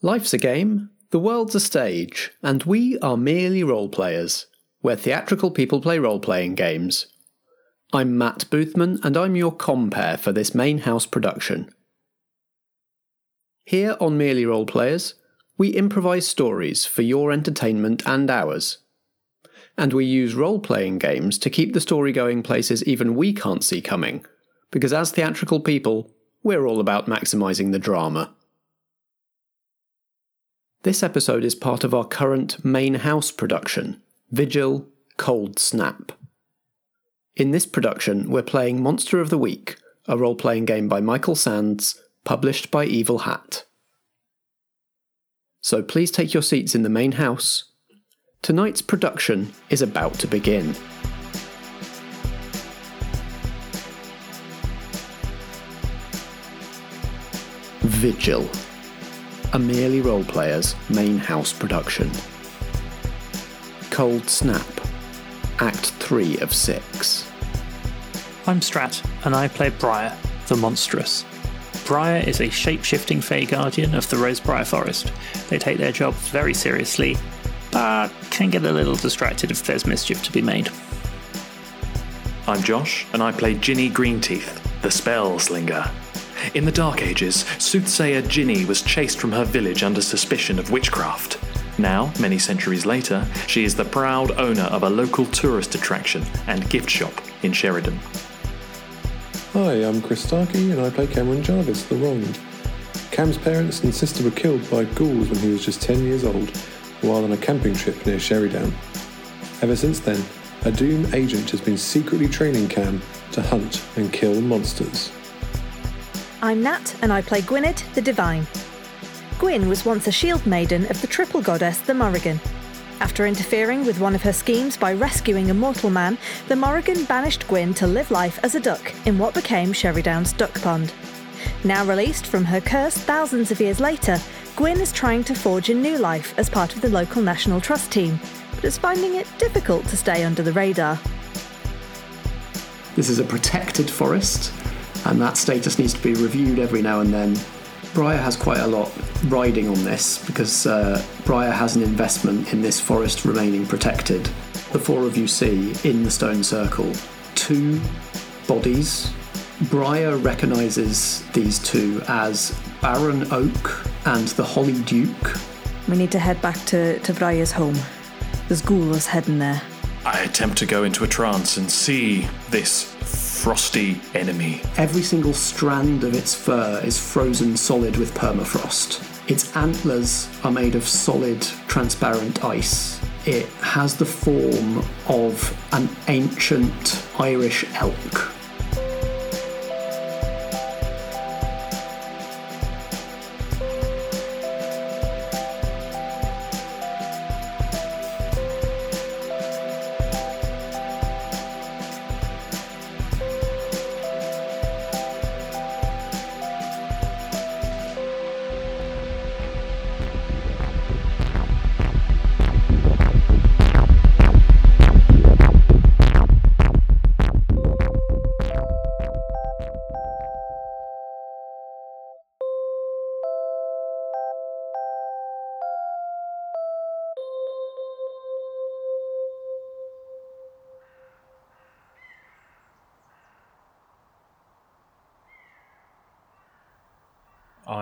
Life's a game, the world's a stage, and we are merely role players, where theatrical people play role playing games. I'm Matt Boothman, and I'm your compere for this main house production. Here on Merely Role Players, we improvise stories for your entertainment and ours. And we use role playing games to keep the story going places even we can't see coming, because as theatrical people, we're all about maximising the drama. This episode is part of our current main house production, Vigil Cold Snap. In this production, we're playing Monster of the Week, a role playing game by Michael Sands, published by Evil Hat. So please take your seats in the main house. Tonight's production is about to begin. Vigil, a merely role player's main house production. Cold Snap, Act 3 of 6. I'm Strat, and I play Briar, the monstrous. Briar is a shape shifting Fey Guardian of the Rosebriar Forest. They take their job very seriously, but can get a little distracted if there's mischief to be made. I'm Josh, and I play Ginny Greenteeth, the Spellslinger. In the Dark Ages, soothsayer Ginny was chased from her village under suspicion of witchcraft. Now, many centuries later, she is the proud owner of a local tourist attraction and gift shop in Sheridan. Hi, I'm Chris Starkey and I play Cameron Jarvis, the Wronged. Cam's parents and sister were killed by ghouls when he was just 10 years old while on a camping trip near Sheridan. Ever since then, a Doom agent has been secretly training Cam to hunt and kill monsters. I'm Nat, and I play Gwynedd, the Divine. Gwyn was once a shield maiden of the triple goddess, the Morrigan. After interfering with one of her schemes by rescuing a mortal man, the Morrigan banished Gwyn to live life as a duck in what became Sheridan's duck pond. Now released from her curse thousands of years later, Gwyn is trying to forge a new life as part of the local National Trust team, but is finding it difficult to stay under the radar. This is a protected forest, and that status needs to be reviewed every now and then. Briar has quite a lot riding on this because uh, Briar has an investment in this forest remaining protected. The four of you see in the stone circle two bodies. Briar recognises these two as Baron Oak and the Holly Duke. We need to head back to, to Briar's home. There's ghouls heading there. I attempt to go into a trance and see this frosty enemy. Every single strand of its fur is frozen solid with permafrost. Its antlers are made of solid, transparent ice. It has the form of an ancient Irish elk.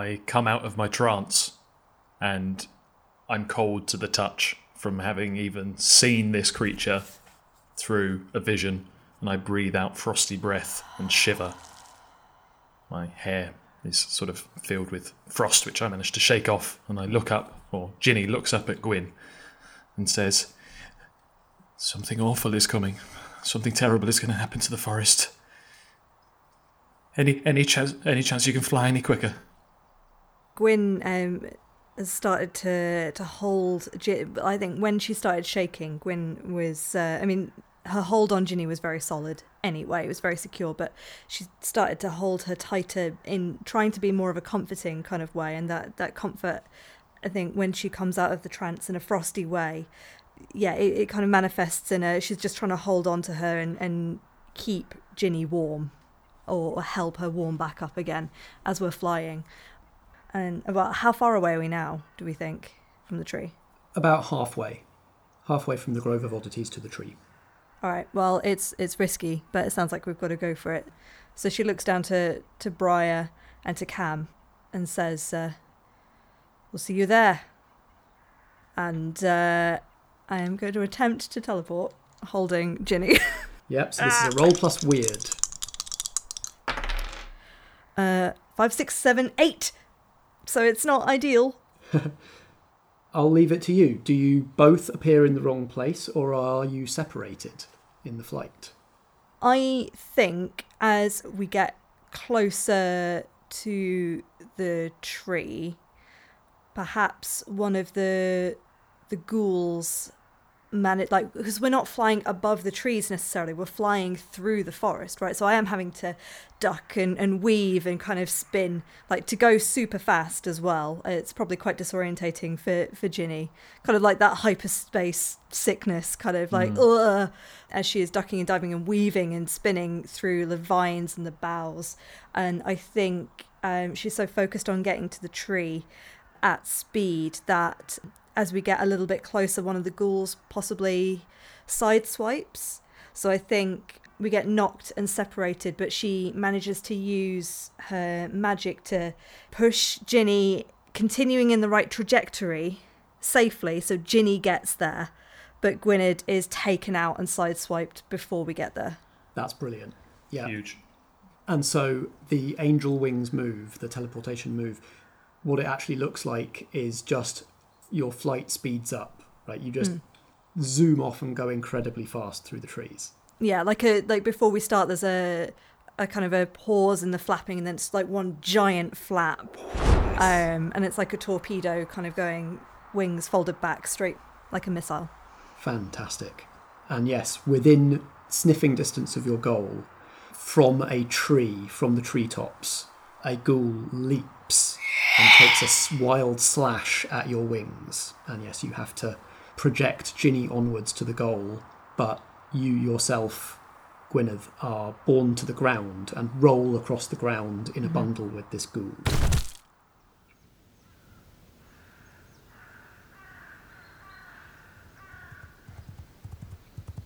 I come out of my trance and I'm cold to the touch from having even seen this creature through a vision, and I breathe out frosty breath and shiver. My hair is sort of filled with frost, which I manage to shake off, and I look up, or Ginny looks up at Gwyn and says, Something awful is coming. Something terrible is going to happen to the forest. Any any chance any chance you can fly any quicker? Gwyn um, has started to to hold. I think when she started shaking, Gwyn was. Uh, I mean, her hold on Ginny was very solid anyway. It was very secure, but she started to hold her tighter in trying to be more of a comforting kind of way, and that that comfort. I think when she comes out of the trance in a frosty way, yeah, it, it kind of manifests in her. She's just trying to hold on to her and, and keep Ginny warm, or help her warm back up again as we're flying. And about how far away are we now, do we think, from the tree? About halfway. Halfway from the Grove of Oddities to the tree. All right. Well, it's it's risky, but it sounds like we've got to go for it. So she looks down to to Briar and to Cam, and says, uh, "We'll see you there." And uh, I am going to attempt to teleport, holding Ginny. Yep, so this is a roll plus weird. uh, five, six, seven, eight. So it's not ideal. I'll leave it to you. Do you both appear in the wrong place or are you separated in the flight? I think as we get closer to the tree, perhaps one of the the ghouls man it like because we're not flying above the trees necessarily we're flying through the forest right? So i am having to duck and, and weave and kind of spin like to go super fast as well. It's probably quite disorientating for for ginny. Kind of like that hyperspace sickness kind of like ugh, as she is ducking and diving and weaving and spinning through the vines and the boughs. And i think um, she's so focused on getting to the tree at speed that as we get a little bit closer, one of the ghouls possibly sideswipes. So I think we get knocked and separated, but she manages to use her magic to push Ginny, continuing in the right trajectory safely. So Ginny gets there, but Gwynedd is taken out and sideswiped before we get there. That's brilliant. Yeah. Huge. And so the angel wings move, the teleportation move, what it actually looks like is just your flight speeds up, right? You just zoom off and go incredibly fast through the trees. Yeah, like a like before we start, there's a a kind of a pause in the flapping, and then it's like one giant flap, um, and it's like a torpedo, kind of going wings folded back straight like a missile. Fantastic. And yes, within sniffing distance of your goal, from a tree, from the treetops, a ghoul leaps and takes a wild slash at your wings. And yes, you have to project Ginny onwards to the goal, but you yourself, Gwyneth, are borne to the ground and roll across the ground in a mm-hmm. bundle with this ghoul.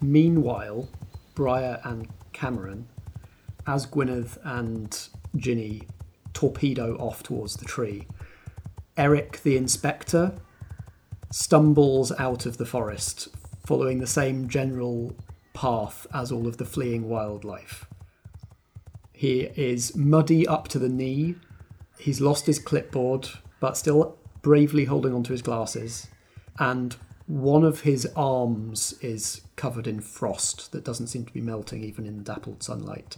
Meanwhile, Briar and Cameron, as Gwyneth and Ginny torpedo off towards the tree, Eric the inspector stumbles out of the forest, following the same general path as all of the fleeing wildlife. He is muddy up to the knee. He's lost his clipboard, but still bravely holding onto his glasses. And one of his arms is covered in frost that doesn't seem to be melting even in the dappled sunlight.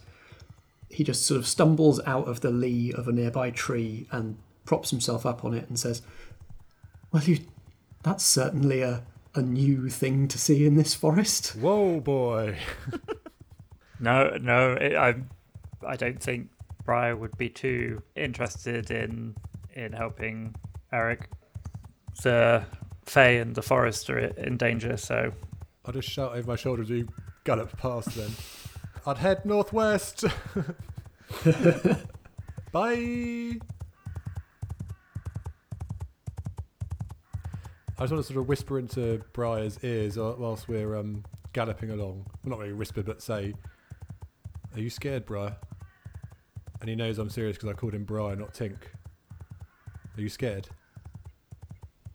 He just sort of stumbles out of the lee of a nearby tree and props himself up on it and says, Well, you. That's certainly a, a new thing to see in this forest. Whoa, boy. No, no, it, I, I don't think Briar would be too interested in in helping Eric. The Fae and the forest are in danger, so I'll just shout over my shoulder as we gallop past then. I'd head northwest. Bye. I just want to sort of whisper into Briar's ears whilst we're um, galloping along. Well, not really whisper, but say, Are you scared, Briar? And he knows I'm serious because I called him Briar, not Tink. Are you scared?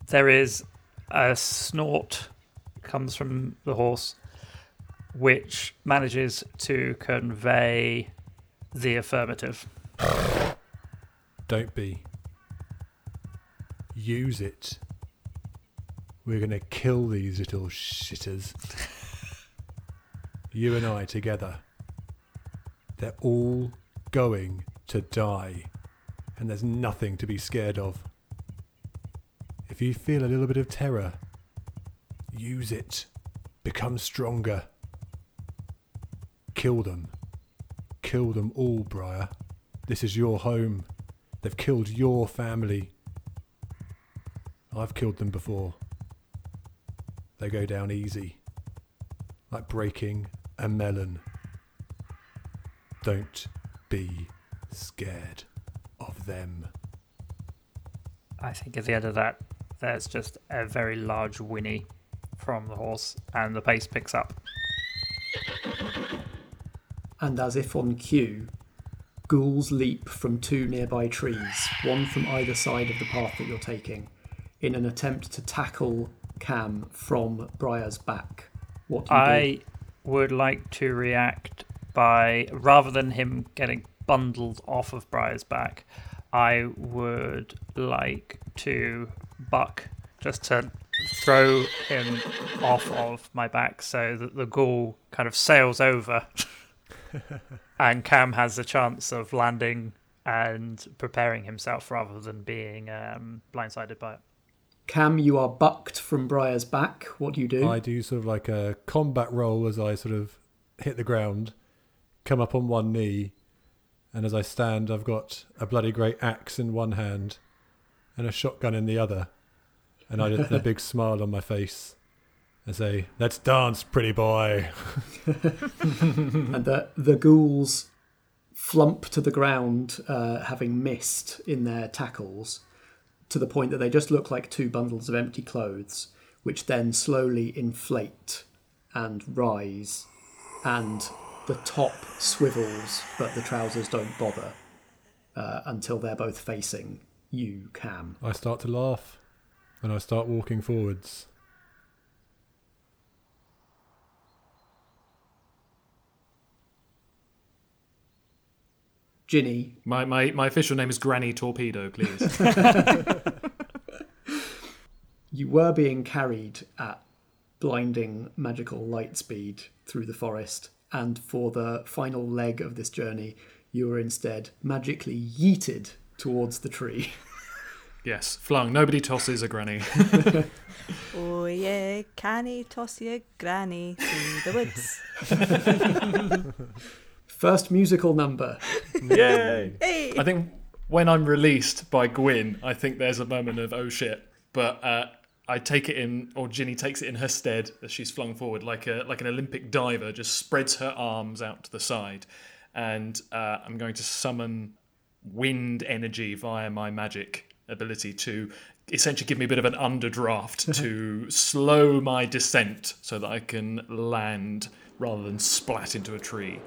there is a snort comes from the horse, which manages to convey the affirmative. Don't be. Use it. We're going to kill these little shitters. you and I together. They're all going to die. And there's nothing to be scared of. If you feel a little bit of terror, use it. Become stronger. Kill them. Kill them all, Briar. This is your home. They've killed your family. I've killed them before. They go down easy, like breaking a melon. Don't be scared of them. I think at the end of that, there's just a very large whinny from the horse, and the pace picks up. And as if on cue, ghouls leap from two nearby trees, one from either side of the path that you're taking, in an attempt to tackle Cam from Briar's back. What do you do? I would like to react by rather than him getting bundled off of Briar's back, I would like to buck just to throw him off of my back so that the ghoul kind of sails over and Cam has the chance of landing and preparing himself rather than being um, blindsided by it. Cam, you are bucked from Briar's back. What do you do? I do sort of like a combat roll as I sort of hit the ground, come up on one knee, and as I stand, I've got a bloody great axe in one hand and a shotgun in the other, and I and a big smile on my face. And say, "Let's dance, pretty boy." and the the ghouls flump to the ground, uh, having missed in their tackles, to the point that they just look like two bundles of empty clothes, which then slowly inflate and rise, and the top swivels, but the trousers don't bother uh, until they're both facing you, Cam. I start to laugh, and I start walking forwards. Ginny, My, my, my official name is Granny Torpedo, please. you were being carried at blinding magical light speed through the forest, and for the final leg of this journey, you were instead magically yeeted towards the tree. yes, flung. Nobody tosses a granny. Oh yeah, can he toss your granny through the woods. First musical number. Yay! Hey! I think when I'm released by Gwyn, I think there's a moment of oh shit. But uh, I take it in, or Ginny takes it in her stead as she's flung forward, like a like an Olympic diver, just spreads her arms out to the side, and uh, I'm going to summon wind energy via my magic ability to essentially give me a bit of an underdraft to slow my descent so that I can land rather than splat into a tree.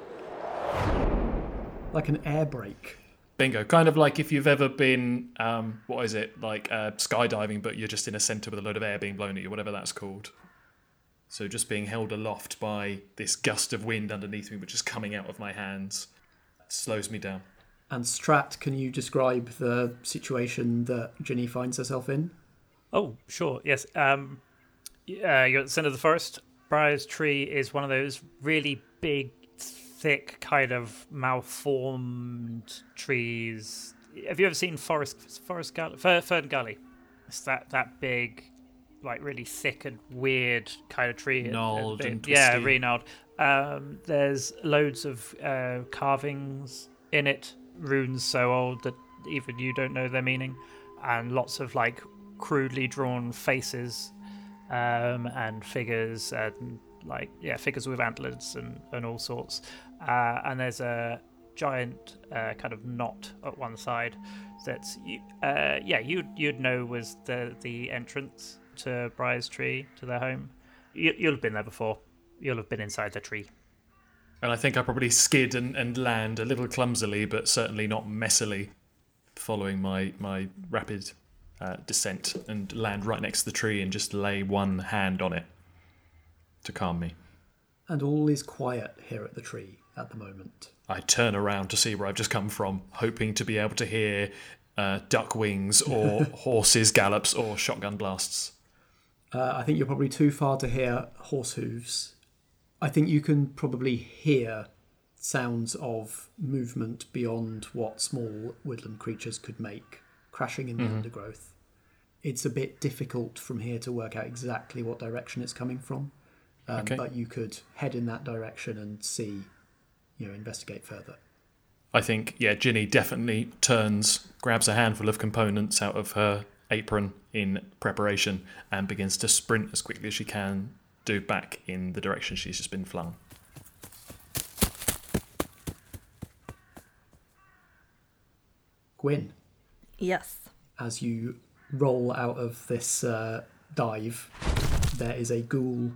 Like an air brake. Bingo. Kind of like if you've ever been, um, what is it, like uh, skydiving, but you're just in a centre with a load of air being blown at you, whatever that's called. So just being held aloft by this gust of wind underneath me, which is coming out of my hands, slows me down. And Strat, can you describe the situation that Ginny finds herself in? Oh, sure. Yes. Um, uh, you're at the centre of the forest. Briar's tree is one of those really big, thick, kind of malformed trees. Have you ever seen Forest Forest Gully? Fer, Fern Gully. It's that that big, like really thick and weird kind of tree. Gnarled big- and yeah, really gnarled. Um, there's loads of uh, carvings in it, runes so old that even you don't know their meaning, and lots of like crudely drawn faces um, and figures and like yeah figures with antlers and, and all sorts uh, and there's a giant uh, kind of knot at one side that's you uh, yeah you'd you'd know was the the entrance to Briar's tree to their home. You, you'll have been there before. You'll have been inside the tree. And I think I probably skid and, and land a little clumsily, but certainly not messily, following my, my rapid uh, descent and land right next to the tree and just lay one hand on it to calm me. And all is quiet here at the tree at the moment. I turn around to see where I've just come from, hoping to be able to hear uh, duck wings or horses' gallops or shotgun blasts. Uh, I think you're probably too far to hear horse hooves. I think you can probably hear sounds of movement beyond what small woodland creatures could make, crashing in the undergrowth. It's a bit difficult from here to work out exactly what direction it's coming from, um, Okay. but you could head in that direction and see, you know, investigate further. I think, yeah, Ginny definitely turns, grabs a handful of components out of her apron in preparation, and begins to sprint as quickly as she can do back in the direction she's just been flung. Gwyn, yes. as you roll out of this uh, dive, there is a ghoul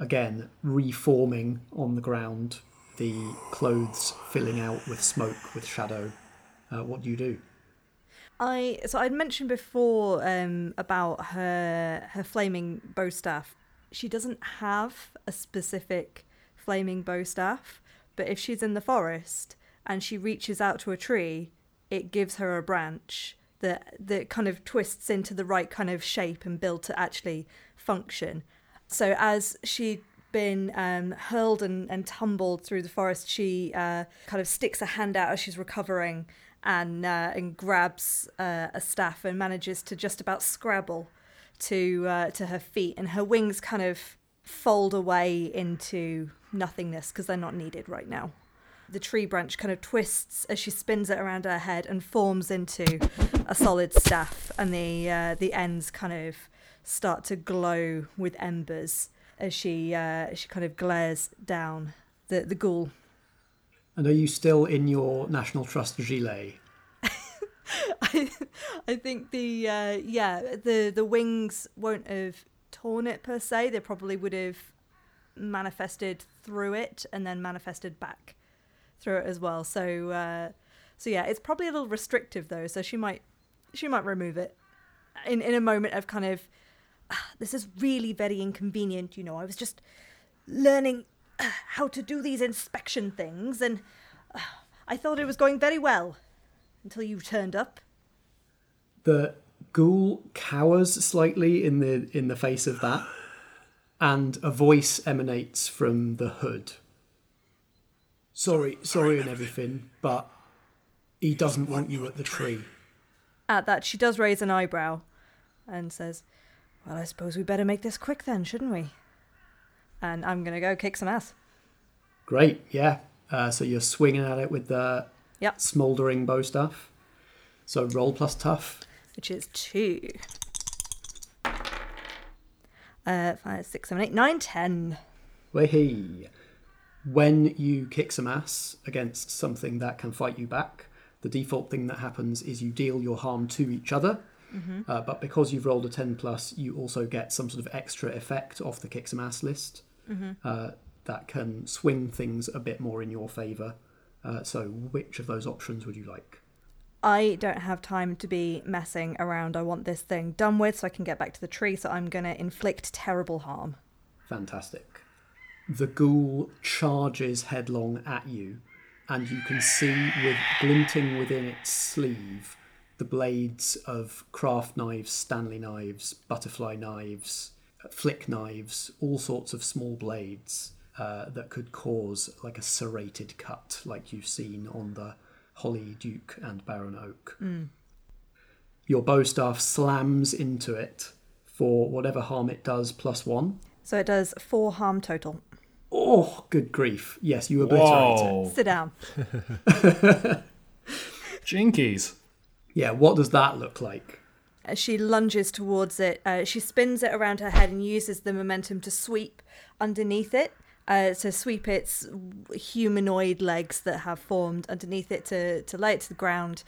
again reforming on the ground, the clothes filling out with smoke, with shadow. Uh, what do you do? I so I'd mentioned before um, about her her flaming bow staff. She doesn't have a specific flaming bow staff, but if she's in the forest and she reaches out to a tree, it gives her a branch that that kind of twists into the right kind of shape and build to actually function. So as she'd been um, hurled and, and tumbled through the forest, she uh, kind of sticks a hand out as she's recovering and uh, and grabs uh, a staff and manages to just about scrabble to uh, to her feet, and her wings kind of fold away into nothingness because they're not needed right now. The tree branch kind of twists as she spins it around her head and forms into a solid staff, and the uh, the ends kind of start to glow with embers as she uh, she kind of glares down the the ghoul. And are you still in your National Trust gilet? I, I think the uh, yeah the the wings won't have torn it per se. They probably would have manifested through it and then manifested back through it as well. So uh, so yeah, it's probably a little restrictive though. So she might she might remove it in in a moment of kind of "Ah, this is really very inconvenient. You know, I was just learning how to do these inspection things and I thought it was going very well until you turned up. The ghoul cowers slightly in the in the face of that, and a voice emanates from the hood. Sorry, sorry, and everything, but he doesn't want you at the tree. At that, she does raise an eyebrow and says, Well, I suppose we better make this quick then, shouldn't we? And I'm going to go kick some ass. Great, yeah. Uh, so you're swinging at it with the Yep. smouldering bow staff. So roll plus tough. Which is two. Uh, five, six, seven, eight, nine, ten. Wahey. When you kick some ass against something that can fight you back, the default thing that happens is you deal your harm to each other. Uh, but because you've rolled a 10 plus, you also get some sort of extra effect off the kick some ass list uh, that can swing things a bit more in your favour. Uh, so, which of those options would you like? I don't have time to be messing around. I want this thing done with so I can get back to the tree, so I'm going to inflict terrible harm. Fantastic. The ghoul charges headlong at you, and you can see with glinting within its sleeve the blades of craft knives, Stanley knives, butterfly knives, flick knives, all sorts of small blades uh, that could cause like a serrated cut, like you've seen on the Holly Duke and Baron Oak. Your bow staff slams into it for whatever harm it does plus one. So it does four harm total. Oh, good grief. Yes, you obliterate it. Whoa. Sit down. Jinkies. Yeah, what does that look like? She lunges towards it, uh, she spins it around her head and uses the momentum to sweep underneath it. Uh, to sweep its humanoid legs that have formed underneath it to, to lay it to the ground.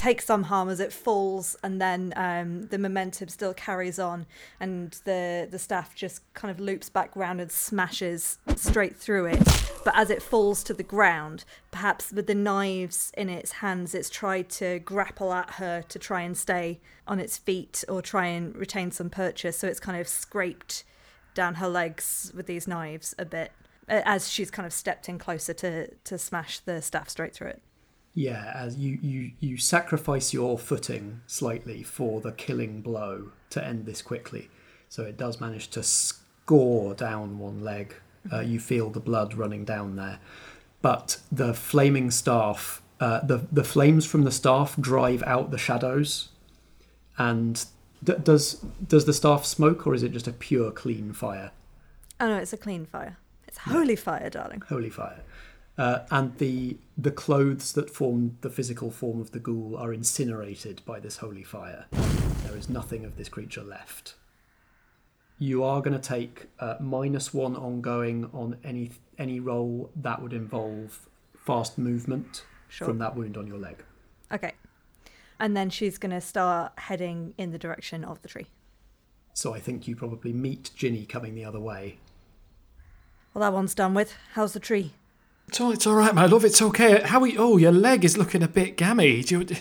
Takes some harm as it falls, and then um, the momentum still carries on, and the, the staff just kind of loops back round and smashes straight through it. But as it falls to the ground, perhaps with the knives in its hands, it's tried to grapple at her to try and stay on its feet or try and retain some purchase. So it's kind of scraped down her legs with these knives a bit as she's kind of stepped in closer to, to smash the staff straight through it. Yeah, as you, you, you sacrifice your footing slightly for the killing blow to end this quickly. So it does manage to score down one leg. Uh, you feel the blood running down there. But the flaming staff, uh, the, the flames from the staff drive out the shadows. And d- does, does the staff smoke or is it just a pure clean fire? Oh no, it's a clean fire. It's holy fire, darling. holy fire. Uh, and the the clothes that form the physical form of the ghoul are incinerated by this holy fire. There is nothing of this creature left. You are going to take uh, minus one ongoing on any any roll that would involve fast movement Sure. from that wound on your leg. Okay. and then she's going to start heading in the direction of the tree. So I think you probably meet Ginny coming the other way. Well, that one's done with. How's the tree? It's all, it's all right, my love. It's okay. How are you? Oh, your leg is looking a bit gammy. Do you,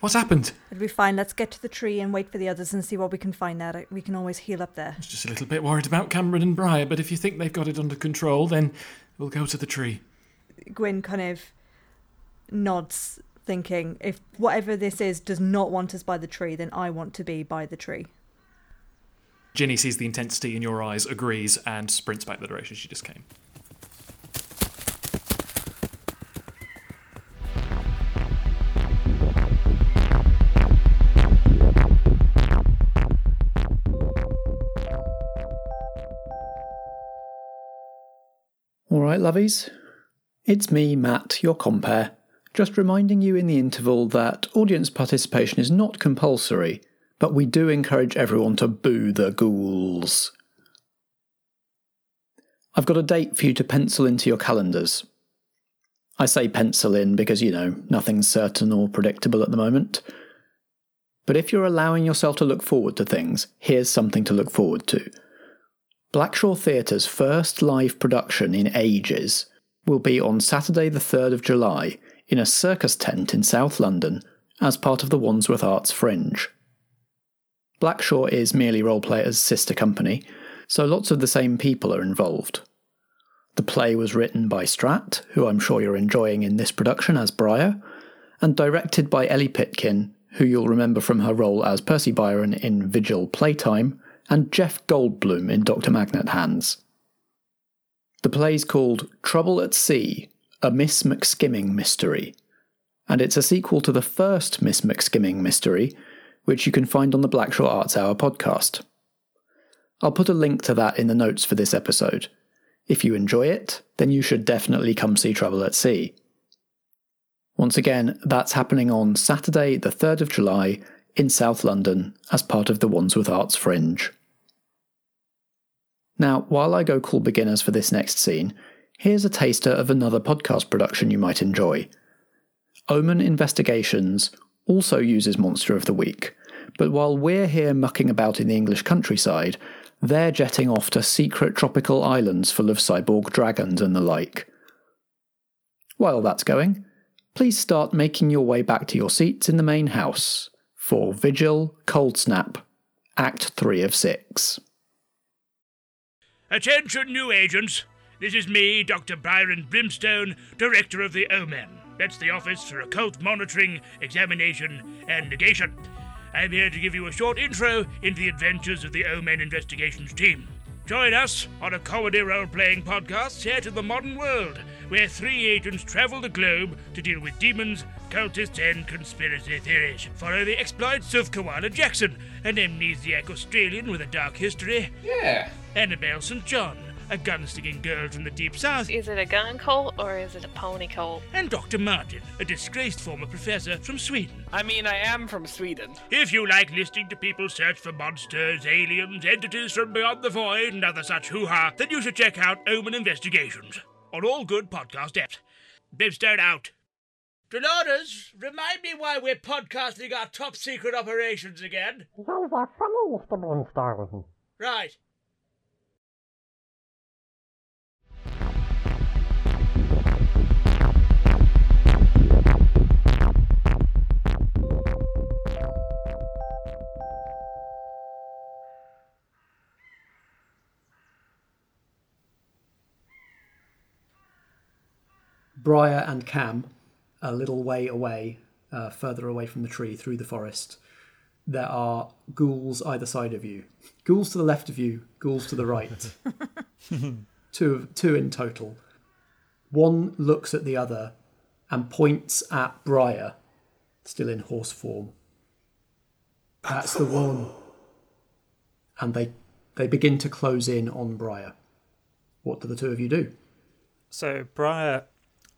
what's happened? It'll be fine. Let's get to the tree and wait for the others and see what we can find there. We can always heal up there. I was just a little bit worried about Cameron and Briar, but if you think they've got it under control, then we'll go to the tree. Gwyn kind of nods, thinking, if whatever this is does not want us by the tree, then I want to be by the tree. Ginny sees the intensity in your eyes, agrees, and sprints back the direction she just came. Right, lovies. It's me, Matt, your compere, just reminding you in the interval that audience participation is not compulsory, but we do encourage everyone to boo the ghouls. I've got a date for you to pencil into your calendars. I say pencil in because, you know, nothing's certain or predictable at the moment. But if you're allowing yourself to look forward to things, here's something to look forward to. Blackshaw Theatre's first live production in ages will be on Saturday, the 3rd of July, in a circus tent in South London as part of the Wandsworth Arts Fringe. Blackshaw is merely Roleplayer's sister company, so lots of the same people are involved. The play was written by Strat, who I'm sure you're enjoying in this production as Briar, and directed by Ellie Pitkin, who you'll remember from her role as Percy Byron in Vigil Playtime, and Jeff Goldblum in Dr. Magnet Hands. The play's called Trouble at Sea, a Miss McSkimming mystery, and it's a sequel to the first Miss McSkimming mystery, which you can find on the Blackshaw Arts Hour podcast. I'll put a link to that in the notes for this episode. If you enjoy it, then you should definitely come see Trouble at Sea. Once again, that's happening on Saturday, the 3rd of July, in South London as part of the Wandsworth Arts Fringe. Now, while I go call beginners for this next scene, here's a taster of another podcast production you might enjoy. Omen Investigations also uses Monster of the Week, but while we're here mucking about in the English countryside, they're jetting off to secret tropical islands full of cyborg dragons and the like. While that's going, please start making your way back to your seats in the main house for Vigil Cold Snap, Act 3 of 6. Attention, new agents. This is me, Dr. Byron Brimstone, Director of the OMEN. That's the Office for Occult Monitoring, Examination, and Negation. I'm here to give you a short intro into the adventures of the OMEN Investigations team. Join us on a comedy role playing podcast set in the modern world, where three agents travel the globe to deal with demons, cultists, and conspiracy theories. Follow the exploits of Koala Jackson, an amnesiac Australian with a dark history. Yeah. Annabelle St. John, a gun-sticking girl from the deep south. Is it a gun cult or is it a pony cult? And Dr. Martin, a disgraced former professor from Sweden. I mean, I am from Sweden. If you like listening to people search for monsters, aliens, entities from beyond the void, and other such hoo-ha, then you should check out Omen Investigations on all good podcast apps. Brimstone out. Dolores, remind me why we're podcasting our top secret operations again. Those are from Ulsterman's, darling. Right. Briar and Cam, a little way away, uh, further away from the tree through the forest, there are ghouls either side of you. Ghouls to the left of you, ghouls to the right. two, two in total. One looks at the other and points at Briar, still in horse form. That's, the one. And they they begin to close in on Briar. What do the two of you do? So Briar,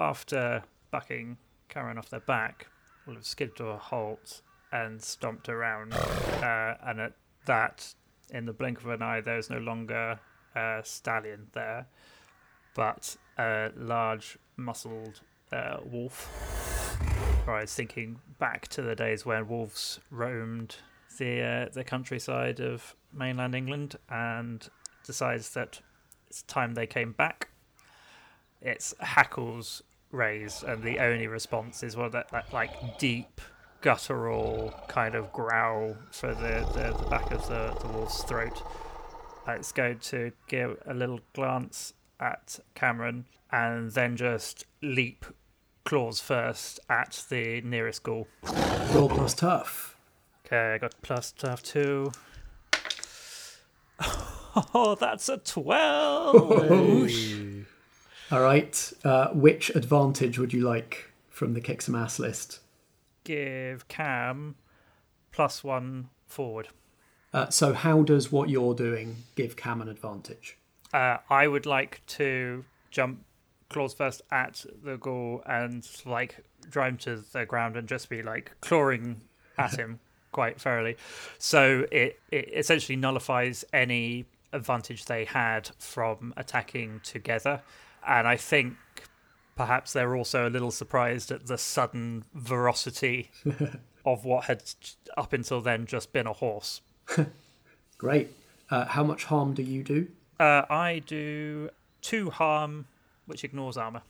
after bucking Cameron off their back, will have skidded to a halt and stomped around. Uh, and at that, in the blink of an eye, there is no longer a stallion there, but a large, muscled uh, wolf Briar's thinking back to the days when wolves roamed the uh, the countryside of mainland England and decides that it's time they came back. Its hackles raise, and the only response is well that, that like deep guttural kind of growl for the, the, the back of the, the wolf's throat. Uh, it's going to give a little glance at Cameron and then just leap claws first at the nearest ghoul. Roll plus tough. Okay, I got plus tough two. Oh, that's a 12! All right. Uh, which advantage would you like from the kick some ass list? Give Cam plus one forward. Uh, so, how does what you're doing give Cam an advantage? Uh, I would like to jump claws first at the ghoul and like drive him to the ground and just be like clawing at him quite thoroughly. So it, it essentially nullifies any advantage they had from attacking together. And I think perhaps they're also a little surprised at the sudden ferocity of what had up until then just been a horse. Great. Uh, how much harm do you do? Uh, I do two harm, which ignores armor.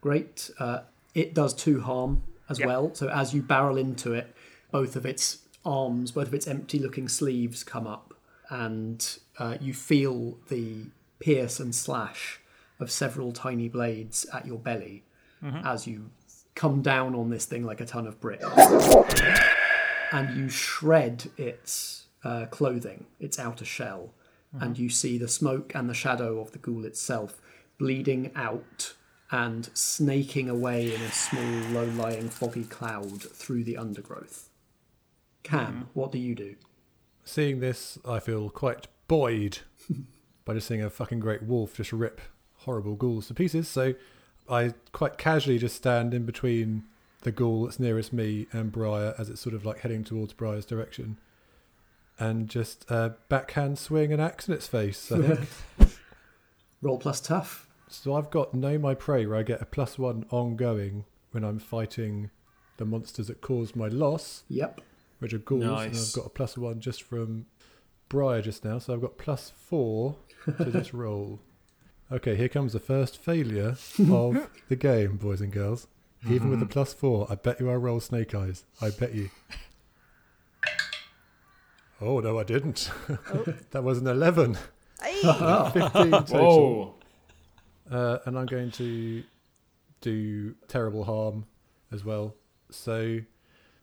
Great. Uh, it does two harm as Yep. well. So as you barrel into it, both of its arms, both of its empty-looking sleeves come up, and uh, you feel the pierce and slash of several tiny blades at your belly mm-hmm. as you come down on this thing like a ton of bricks, and you shred its uh, clothing, its outer shell, mm-hmm. and you see the smoke and the shadow of the ghoul itself bleeding out and snaking away in a small, low-lying, foggy cloud through the undergrowth. Cam, mm-hmm. what do you do? Seeing this, I feel quite buoyed by just seeing a fucking great wolf just rip horrible ghouls to pieces. So I quite casually just stand in between the ghoul that's nearest me and Briar as it's sort of like heading towards Briar's direction. And just uh, backhand swing an axe in its face, I think. Roll plus tough. so I've got Know My Prey, where I get a plus one ongoing when I'm fighting the monsters that caused my loss Yep. which are ghouls, and I've got a plus one just from Briar just now, so I've got plus four to this roll. Okay, here comes the first failure of the game, boys and girls. Even with the plus four, I bet you I roll snake eyes. I bet you. Oh no, I didn't. that was an eleven. Fifteen total. Uh, and I'm going to do terrible harm as well. So,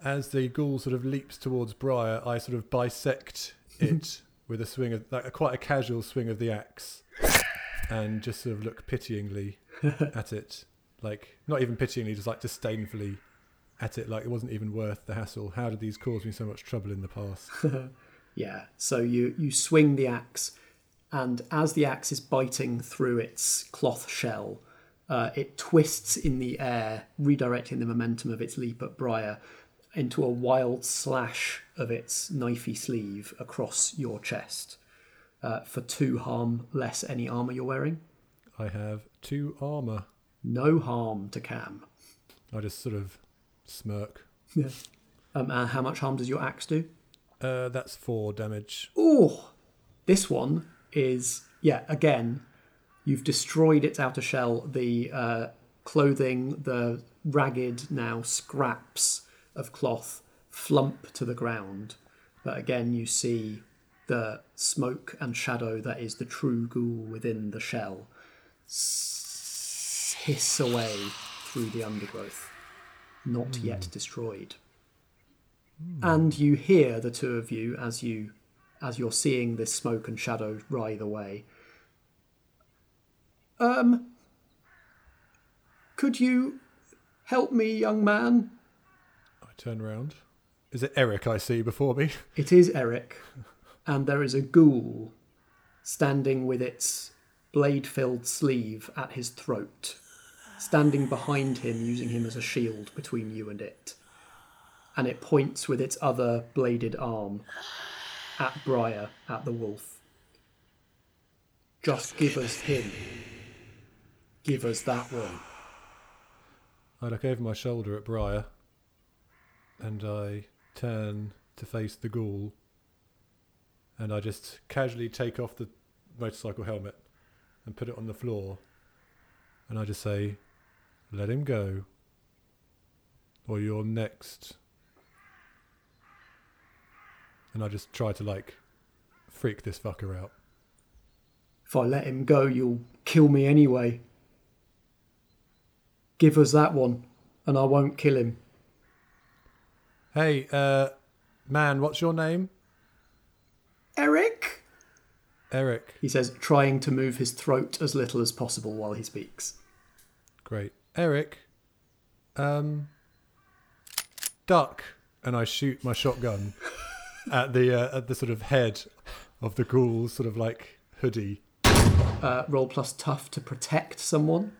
as the ghoul sort of leaps towards Briar, I sort of bisect it with a swing of like a, quite a casual swing of the axe, and just sort of look pityingly at it, like not even pityingly, just like disdainfully at it, like it wasn't even worth the hassle. How did these cause me so much trouble in the past? Yeah. So you you swing the axe, and as the axe is biting through its cloth shell, uh, it twists in the air, redirecting the momentum of its leap at Briar into a wild slash of its knifey sleeve across your chest. Uh, for two harm less any armor you're wearing. I have two armor. No harm to Cam. I just sort of smirk. Um, and how much harm does your axe do? Uh, that's four damage. Oh, this one is yeah. Again, you've destroyed its outer shell. The uh, clothing, the ragged now scraps of cloth flump to the ground. But again, you see the smoke and shadow that is the true ghoul within the shell hiss away through the undergrowth, not yet destroyed. And you hear the two of you as you as you're seeing this smoke and shadow writhe away. Um could you help me, young man? I turn round. Is it Eric I see before me? It is Eric, and there is a ghoul standing with its blade filled sleeve at his throat, standing behind him, using him as a shield between you and it. And it points with its other bladed arm at Briar, at the wolf. Just give us him. Give us that one. I look over my shoulder at Briar and I turn to face the ghoul and I just casually take off the motorcycle helmet and put it on the floor and I just say, let him go or you're next. And I just try to like freak this fucker out. If I let him go, you'll kill me anyway. Give us that one, and I won't kill him. Hey, uh, man, what's your name? Eric? Eric. He says, trying to move his throat as little as possible while he speaks. Great. Eric, um, duck. And I shoot my shotgun at the uh, at the sort of head of the ghoul's sort of like hoodie. Uh, roll plus tough to protect someone.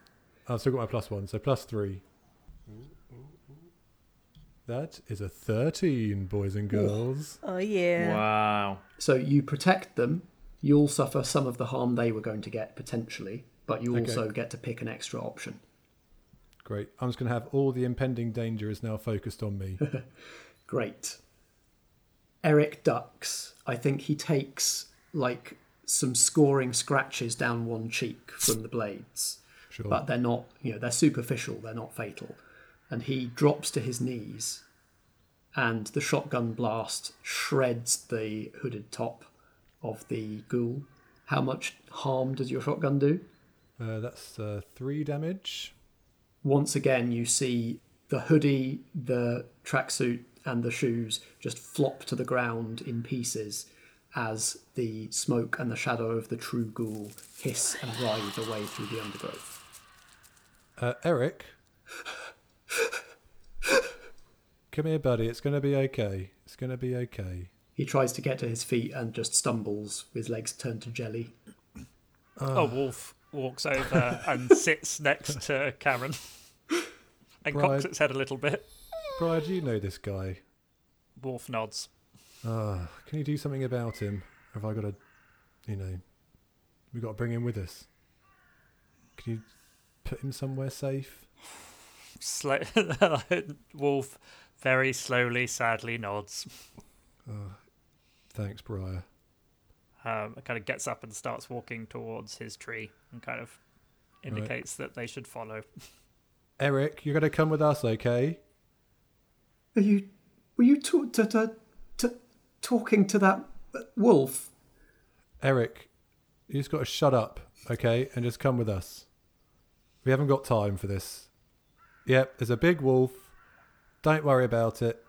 I've still got my plus one, so plus three. That is a 13, boys and girls. Oh yeah. Wow. So you protect them. You'll suffer some of the harm they were going to get potentially, but you Okay. also get to pick an extra option. Great. I'm just going to have all the impending danger is now focused on me. Great. Eric ducks. I think he takes like some scoring scratches down one cheek from the blades. Sure. But they're not, you know, they're superficial, they're not fatal. And he drops to his knees and the shotgun blast shreds the hooded top of the ghoul. How much harm does your shotgun do? Uh, that's uh, three damage. once again you see the hoodie, the tracksuit, and the shoes just flop to the ground in pieces as the smoke and the shadow of the true ghoul hiss and writhe away through the undergrowth. Uh, Eric. Come here, buddy. It's going to be okay. It's going to be okay. He tries to get to his feet and just stumbles, his legs turn to jelly. A wolf walks over and sits next to Karen and Right. cocks its head a little bit. Briar, do you know this guy? Wolf nods. Ah, can you do something about him? Have I got to, you know, we've got to bring him with us? Can you put him somewhere safe? Sla- wolf very slowly, sadly nods. Thanks, Briar. Um, kind of gets up and starts walking towards his tree and kind of indicates that they should follow. Eric, you're going to come with us, okay? Are you. Were you to, to, to, to, talking to that uh, wolf? Eric, you just got to shut up, okay, and just come with us. We haven't got time for this. Yep, there's a big wolf. Don't worry about it.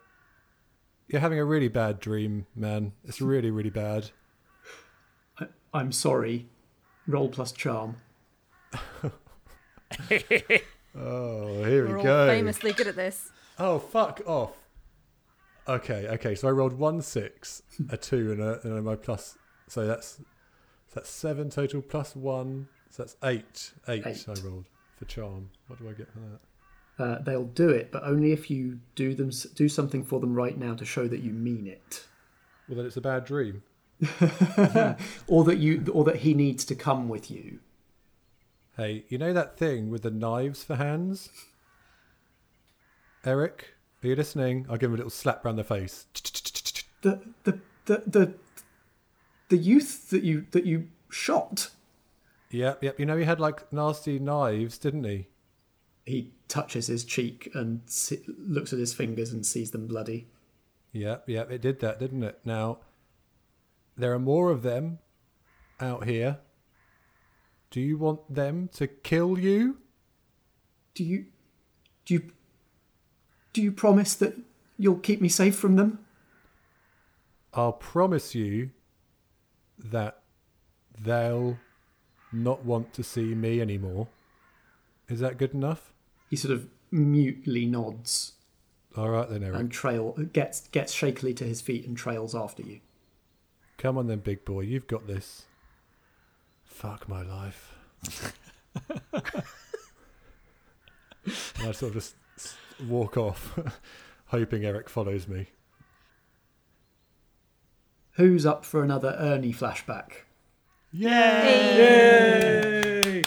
You're having a really bad dream, man. It's really, really bad. I, I'm sorry. Roll plus charm. Oh, here We're we all go. famously good at this. Oh, fuck off. Okay, okay. So I rolled one six, a two, and a, and a my plus. So that's that's seven total plus one. So that's eight. Eight, Eight. I rolled for charm. What do I get for that? Uh, they'll do it, but only if you do them do something for them right now to show that you mean it, Well, then it's a bad dream. or that you, or that he needs to come with you. Hey, you know that thing with the knives for hands? Eric, are you listening? I'll give him a little slap round the face. The the the the, the youth that you that you shot. Yep, yep. You know he had like nasty knives, didn't he? He touches his cheek and looks at his fingers and sees them bloody. Yep, yep. It did that, didn't it? Now, there are more of them out here. Do you want them to kill you? Do you do you do you promise that you'll keep me safe from them? I'll promise you that they'll not want to see me anymore. Is that good enough? He sort of mutely nods All right then, Eric. and trail gets gets shakily to his feet and trails after you. Come on then, big boy. You've got this. Fuck my life. and I sort of just walk off, hoping Eric follows me. Who's up for another Ernie flashback? Yay! Yay!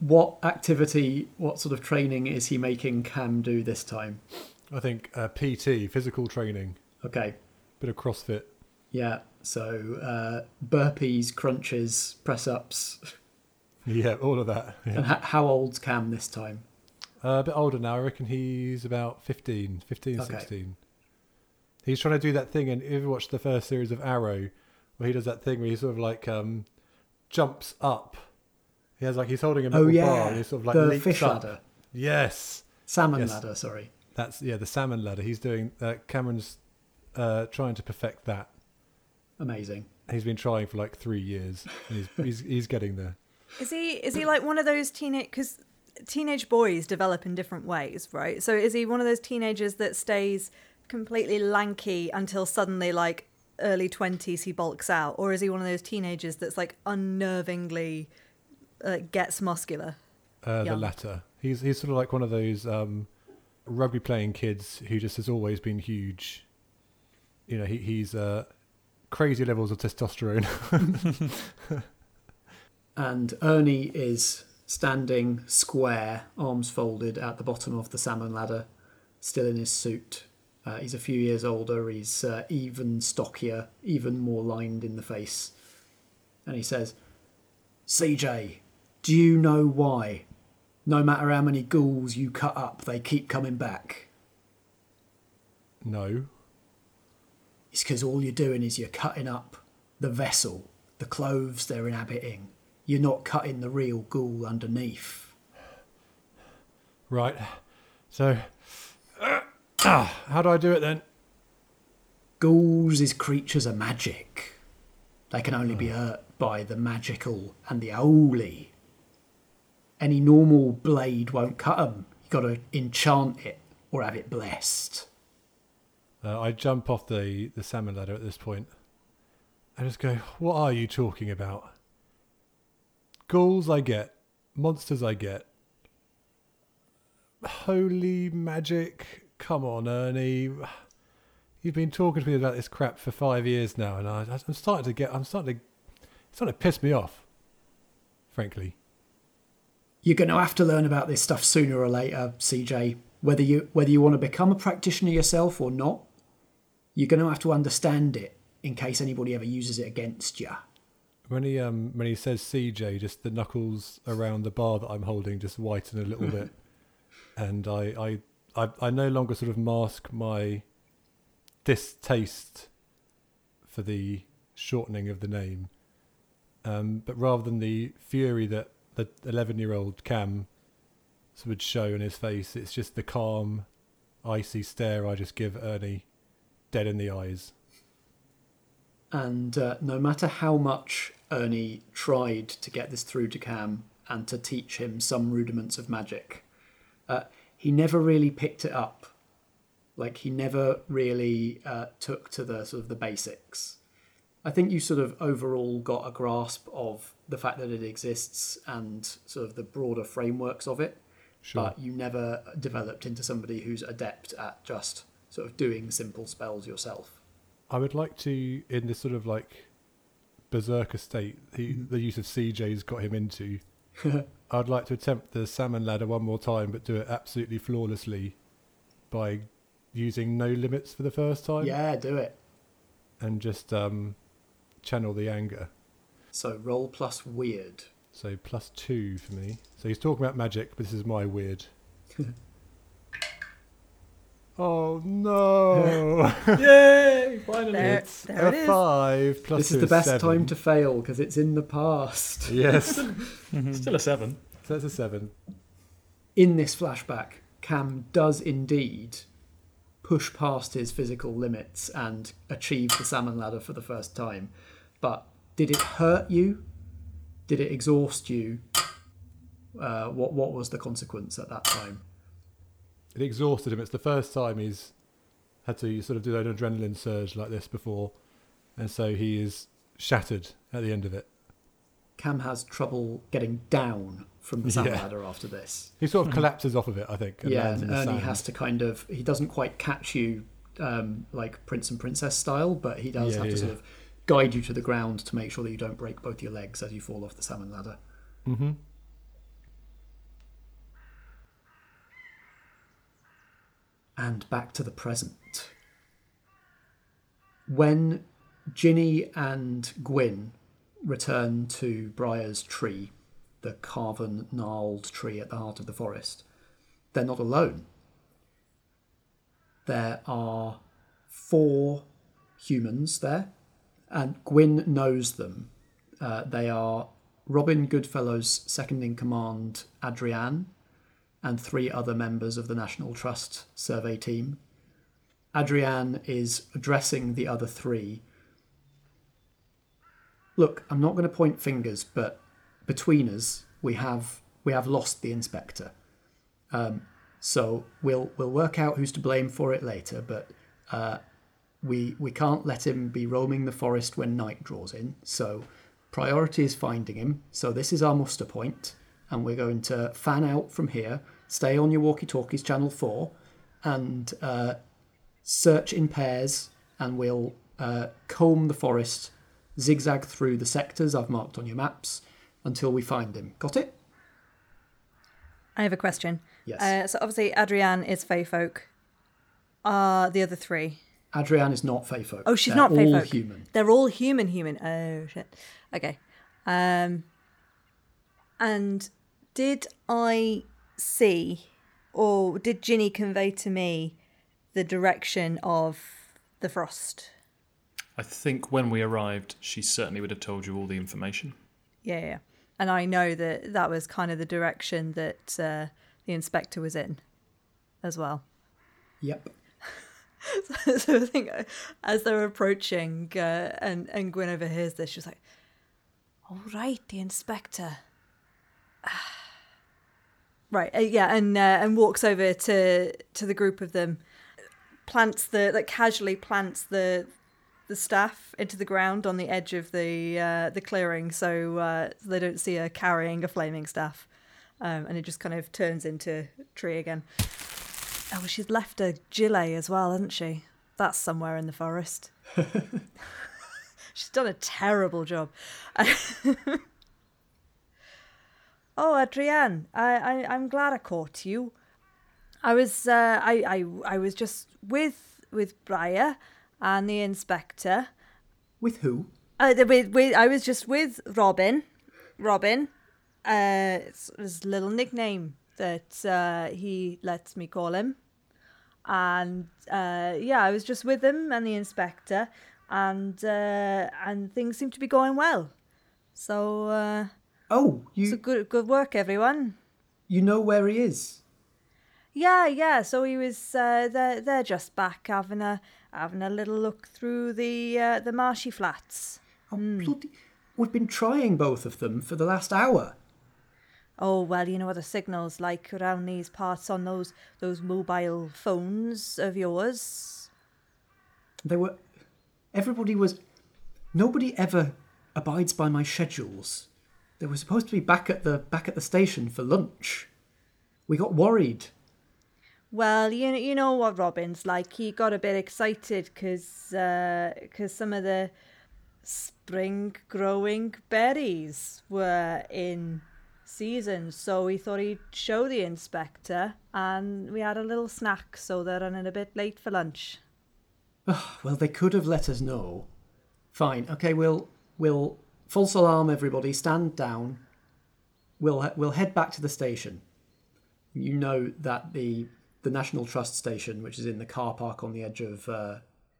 What activity, what sort of training is he making Cam do this time? I think uh, PT, physical training, Okay, bit of CrossFit. yeah. So uh, burpees, crunches, press ups. Yeah, all of that. Yeah. And h- how old's Cam this time? Uh, a bit older now. I reckon he's about 15, 15, Okay. 16. He's trying to do that thing, and if you watch the first series of Arrow, where he does that thing where he sort of like um, jumps up. He has like he's holding a metal Oh bar, yeah, and he sort of like the leaps fish up. ladder, Yes, salmon Yes. ladder. Sorry. that's yeah, the salmon ladder. He's doing. Uh, Cameron's uh, trying to perfect that. Amazing. He's been trying for like three years. And he's, he's he's getting there. Is he is he like one of those teenage because teenage boys develop in different ways, right? So is he one of those teenagers that stays completely lanky until suddenly like early twenties he bulks out, or is he one of those teenagers that's like unnervingly uh, gets muscular? Uh, the latter. He's he's sort of like one of those um, rugby playing kids who just has always been huge. You know, he, he's uh, crazy levels of testosterone. And Ernie is standing square, arms folded, at the bottom of the salmon ladder, still in his suit. Uh, he's a few years older. He's uh, even stockier, even more lined in the face. And he says, CJ, do you know why? No matter how many ghouls you cut up, they keep coming back. no, It's because all you're doing is you're cutting up the vessel, the clothes they're inhabiting. You're not cutting the real ghoul underneath. right. So, ah, how do I do it then? Ghouls is creatures of magic. They can only be hurt by the magical and the holy. Any normal blade won't cut them. You've got to enchant it or have it blessed. Uh, I jump off the, the salmon ladder at this point. I just go, What are you talking about? Ghouls I get, monsters I get. Holy magic. Come on, Ernie. You've been talking to me about this crap for five years now, and I, I'm starting to get, I'm starting to, it's starting to piss me off, frankly. You're going to have to learn about this stuff sooner or later, CJ. Whether you whether you want to become a practitioner yourself or not, you're going to have to understand it in case anybody ever uses it against you. When he um when he says CJ, just the knuckles around the bar that I'm holding just whiten a little bit, and I, I I I no longer sort of mask my distaste for the shortening of the name, um, but rather than the fury that the 11 year old Cam would show in his face, it's just the calm, icy stare I just give Ernie, dead in the eyes. And uh, no matter how much Ernie tried to get this through to Cam and to teach him some rudiments of magic, uh, he never really picked it up. Like he never really uh, took to the sort of the basics. I think you sort of overall got a grasp of the fact that it exists and sort of the broader frameworks of it, Sure. but you never developed into somebody who's adept at just sort of doing simple spells yourself. I would like to, in this sort of like berserker state, he, the use of CJ's got him into. I'd like to attempt the salmon ladder one more time, but do it absolutely flawlessly by using no limits for the first time Yeah, do it. and just um, channel the anger. So roll plus weird. So plus two for me. So he's talking about magic, but this is my weird. oh no! Yay! Finally. There, it's there a it is. five plus This two is the best seven. time to fail because it's in the past. Yes, mm-hmm. Still a seven. so that's a seven. In this flashback, Cam does indeed push past his physical limits and achieve the salmon ladder for the first time. But did it hurt you? Did it exhaust you? Uh, what what was the consequence at that time? It exhausted him. It's the first time he's had to sort of do an adrenaline surge like this before, and so he is shattered at the end of it. Cam has trouble getting down from the salmon Yeah. ladder after this. He sort of collapses off of it, I think. And yeah, and Ernie sand. has to kind of he doesn't quite catch you um, like Prince and Princess style, but he does Yeah, have to yeah, sort of guide you to the ground to make sure that you don't break both your legs as you fall off the salmon ladder. Mm-hmm. And back to the present. When Ginny and Gwyn return to Briar's tree, the carven, gnarled tree at the heart of the forest, they're not alone. There are four humans there and Gwyn knows them. Uh, they are Robin Goodfellow's second in command, Adrienne, and three other members of the National Trust survey team. Adrienne is addressing the other three. Look, I'm not going to point fingers, but between us, we have we have lost the inspector. Um, so we'll we'll work out who's to blame for it later, but uh, we we can't let him be roaming the forest when night draws in. So priority is finding him. So this is our muster point, and we're going to fan out from here. Stay on your walkie-talkies, channel four, and uh, search in pairs, and we'll uh, comb the forest, zigzag through the sectors I've marked on your maps until we find him. Got it? I have a question. Yes. Uh, so obviously, Adrienne is Fey folk. Are the other three? Adrienne is not Fey folk. Oh, she's They're not Fey all folk. human. They're all human. Human. Oh shit. Okay. Um. And did I see, or did Ginny convey to me, the direction of the frost? I think when we arrived, she certainly would have told you all the information. Yeah, yeah. And I know that that was kind of the direction that uh, the inspector was in, as well. Yep. so I think uh, as they're approaching, uh, and and Gwyn overhears this, she's like, "All right, the inspector." right, uh, yeah, and uh, and walks over to to the group of them, plants the like casually plants the the staff into the ground on the edge of the uh, the clearing, so uh, they don't see her carrying a flaming staff, um, and it just kind of turns into tree again. Oh, well, she's left a gilet as well, hasn't she? That's somewhere in the forest. she's done a terrible job. oh, Adrienne, I, I, I'm glad I caught you. I was, uh, I, I, I was just with with Briar and the inspector. With who? Uh, with, with, I was just with Robin. Robin. Uh, it's his little nickname that uh, he lets me call him. And uh, yeah, I was just with him and the inspector, and uh, and things seem to be going well. So uh, Oh, so good good work, everyone. you know where he is. Yeah, yeah. So he was. Uh, they're they're just back having a having a little look through the uh, the marshy flats. Oh, bloody! We've been trying both of them for the last hour. Oh well, you know what the signals like around these parts on those those mobile phones of yours. They were. Everybody was. Nobody ever abides by my schedules. They were supposed to be back at the back at the station for lunch. We got worried. Well, you you know what Robin's like. He got a bit excited because because uh, some of the spring growing berries were in season, so he thought he'd show the inspector, and we had a little snack, so they're running a bit late for lunch. Well, they could have let us know. Fine. Okay, we'll we'll false alarm everybody. Stand down. We'll we'll head back to the station. You know that the the National Trust station, which is in the car park on the edge of uh,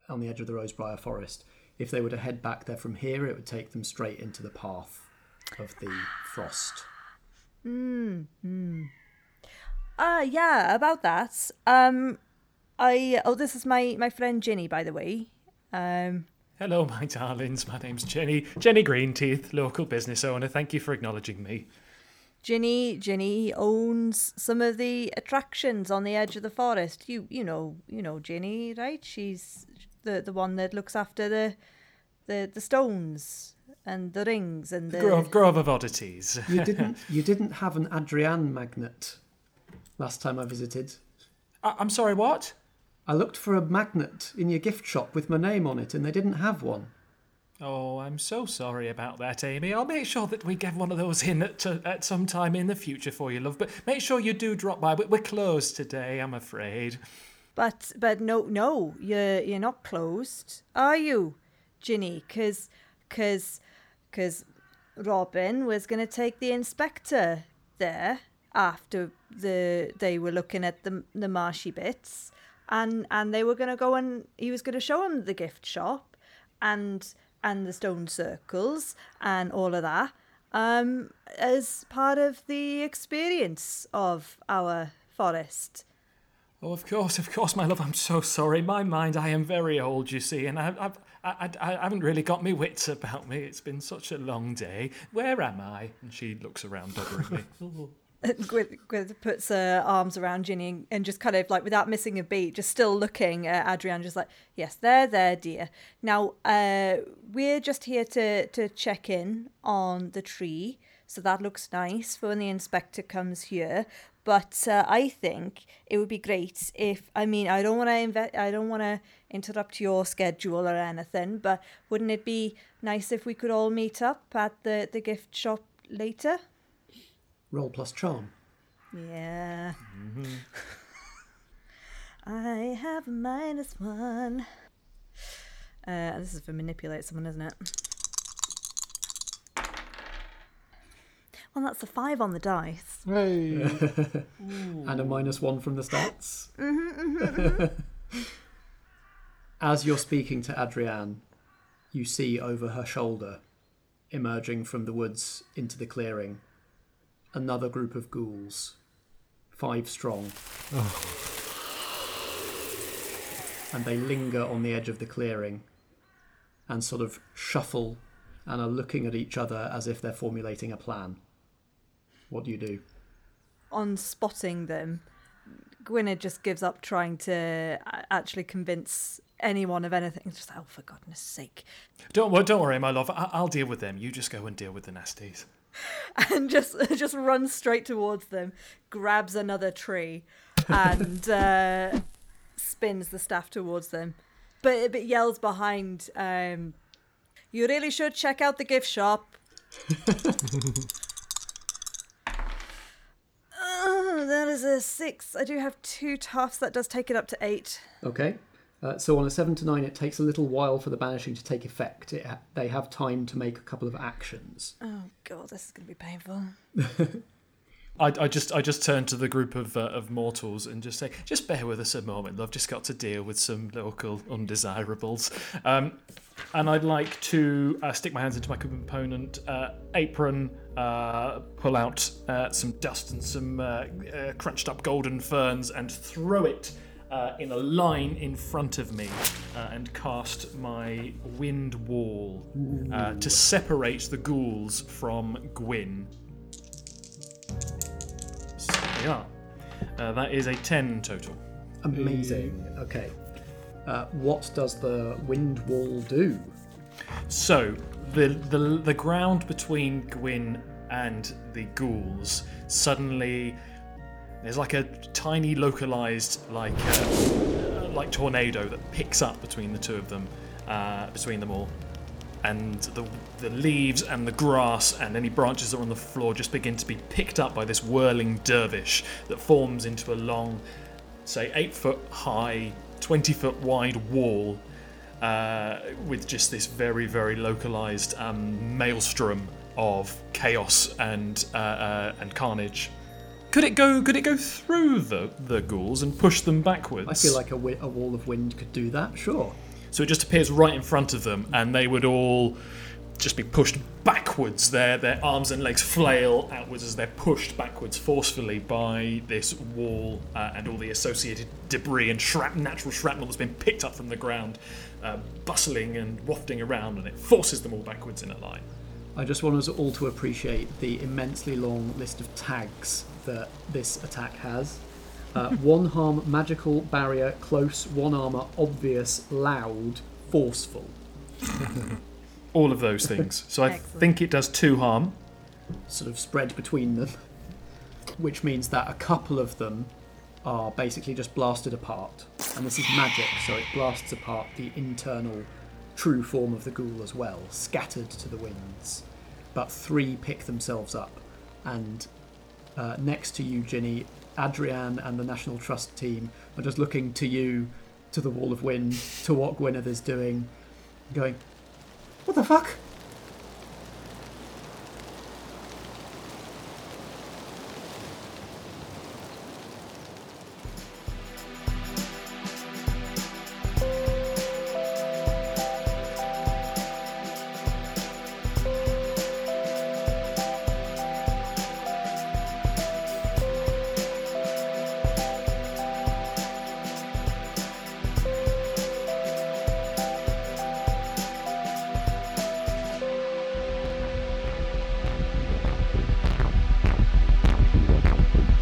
on the edge of the Rosebriar Forest, if they were to head back there from here, it would take them straight into the path of the frost. Uh yeah, about that. Um I oh this is my my friend Ginny by the way. Um Hello, my darlings. My name's Jenny. Jenny Greenteeth, local business owner. Thank you for acknowledging me. Ginny Ginny owns some of the attractions on the edge of the forest. You you know you know Ginny, right? She's the the one that looks after the the the stones and the rings and the Grove, Grove of Oddities. You didn't you didn't have an Adrienne magnet last time I visited. I- I'm sorry, what? I looked for a magnet in your gift shop with my name on it, and they didn't have one. Oh, I'm so sorry about that, Amy. I'll make sure that we get one of those in at, at some time in the future for you, love. But make sure you do drop by. We- We're closed today, I'm afraid. But but no no you're you're not closed, are you, Ginny? Cause cause cause Robin was gonna take the inspector there after the they were looking at the the marshy bits, and and they were gonna go and he was gonna show him the gift shop, and and the stone circles and all of that um, as part of the experience of our forest. Oh, of course, of course, my love. I'm so sorry. My mind, I am very old, you see, and I, I've, I, I, I haven't really got my wits about me. It's been such a long day. Where am I? And she looks around dodderingly. Gwyn, Gwyn puts her arms around Ginny and, just kind of like without missing a beat, just still looking at Adrienne, just like, yes, there, there, dear. Now, uh, we're just here to, to check in on the tree. So that looks nice for when the inspector comes here. But uh, I think it would be great if I mean I don't want to inve- I don't want to interrupt your schedule or anything, but wouldn't it be nice if we could all meet up at the, the gift shop later? Roll plus charm. Yeah. I have a minus one. Uh, this is for manipulate someone, isn't it? Well, that's a five on the dice. Hey. and a minus one from the stats. Mm-hmm, As you're speaking to Adrienne, you see over her shoulder, emerging from the woods into the clearing, another group of ghouls, five strong. And they linger on the edge of the clearing and sort of shuffle and are looking at each other as if they're formulating a plan. What do you do? On spotting them, Gwynedd just gives up trying to actually convince anyone of anything. It's just, oh, for goodness sake. don't, wor- don't worry, my love. I- I'll deal with them. You just go and deal with the nasties. and just just runs straight towards them, grabs another tree, and uh, spins the staff towards them. But but yells behind, um, "You really should check out the gift shop." A six. I do have two toughs. That does take it up to eight. Okay. Uh, so on a seven to nine, it takes a little while for the banishing to take effect. It ha- they have time to make a couple of actions. Oh god, this is gonna be painful. I, I just I just turn to the group of uh, of mortals and just say, just bear with us a moment, I've Just got to deal with some local undesirables. Um, and I'd like to uh, stick my hands into my component uh, apron, uh, pull out uh, some dust and some uh, uh, crunched up golden ferns, and throw it uh, in a line in front of me, uh, and cast my wind wall uh, to separate the ghouls from Gwyn. So they are. Uh, that is a 10 total. Amazing. Okay. Uh, what does the wind wall do? So the, the the ground between Gwyn and the ghouls suddenly there's like a tiny localized like uh, like tornado that picks up between the two of them, uh, between them all, and the the leaves and the grass and any branches that are on the floor just begin to be picked up by this whirling dervish that forms into a long, say eight foot high, twenty foot wide wall uh, with just this very, very localized um, maelstrom of chaos and uh, uh, and carnage. Could it go? Could it go through the the ghouls and push them backwards? I feel like a, wi- a wall of wind could do that. Sure. So it just appears right in front of them, and they would all just be pushed backwards. Their their arms and legs flail outwards as they're pushed backwards forcefully by this wall uh, and all the associated debris and shrap- natural shrapnel that's been picked up from the ground, uh, bustling and wafting around, and it forces them all backwards in a line. I just want us all to appreciate the immensely long list of tags that this attack has. Uh, one harm, magical, barrier, close, one armor, obvious, loud, forceful. All of those things. So I Excellent. think it does two harm. Sort of spread between them, which means that a couple of them are basically just blasted apart. And this is magic, so it blasts apart the internal true form of the ghoul as well, scattered to the winds. But three pick themselves up, and uh, next to you, Ginny, Adrienne and the National Trust team are just looking to you, to the Wall of Wind, to what Gwyneth is doing, going, What the fuck?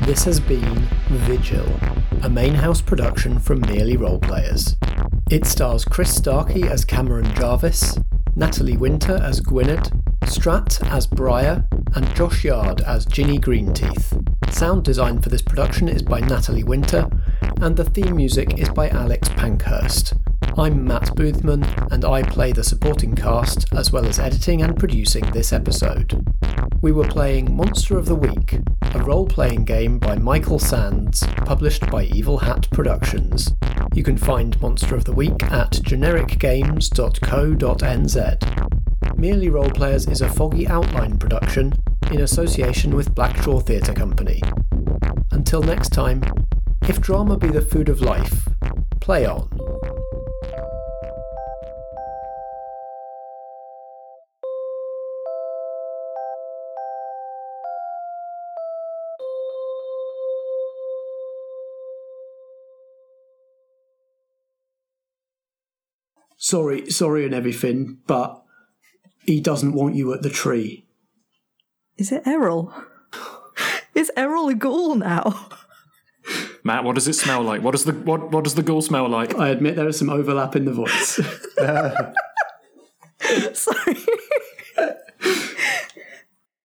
This has been Vigil, a main house production from Merely Roleplayers. It stars Chris Starkey as Cameron Jarvis, Natalie Winter as Gwynedd, Strat as Briar, and Josh Yard as Ginny Greenteeth. Sound design for this production is by Natalie Winter, and the theme music is by Alex Pankhurst. I'm Matt Boothman, and I play the supporting cast as well as editing and producing this episode. We were playing Monster of the Week, a role playing game by Michael Sands, published by Evil Hat Productions. You can find Monster of the Week at genericgames.co.nz. Merely Roleplayers is a foggy outline production in association with Blackshaw Theatre Company. Until next time, if drama be the food of life, play on. Sorry, sorry, and everything, but he doesn't want you at the tree. Is it Errol? Is Errol a ghoul now? Matt, what does it smell like? What does the what what does the ghoul smell like? I admit there is some overlap in the voice. Sorry.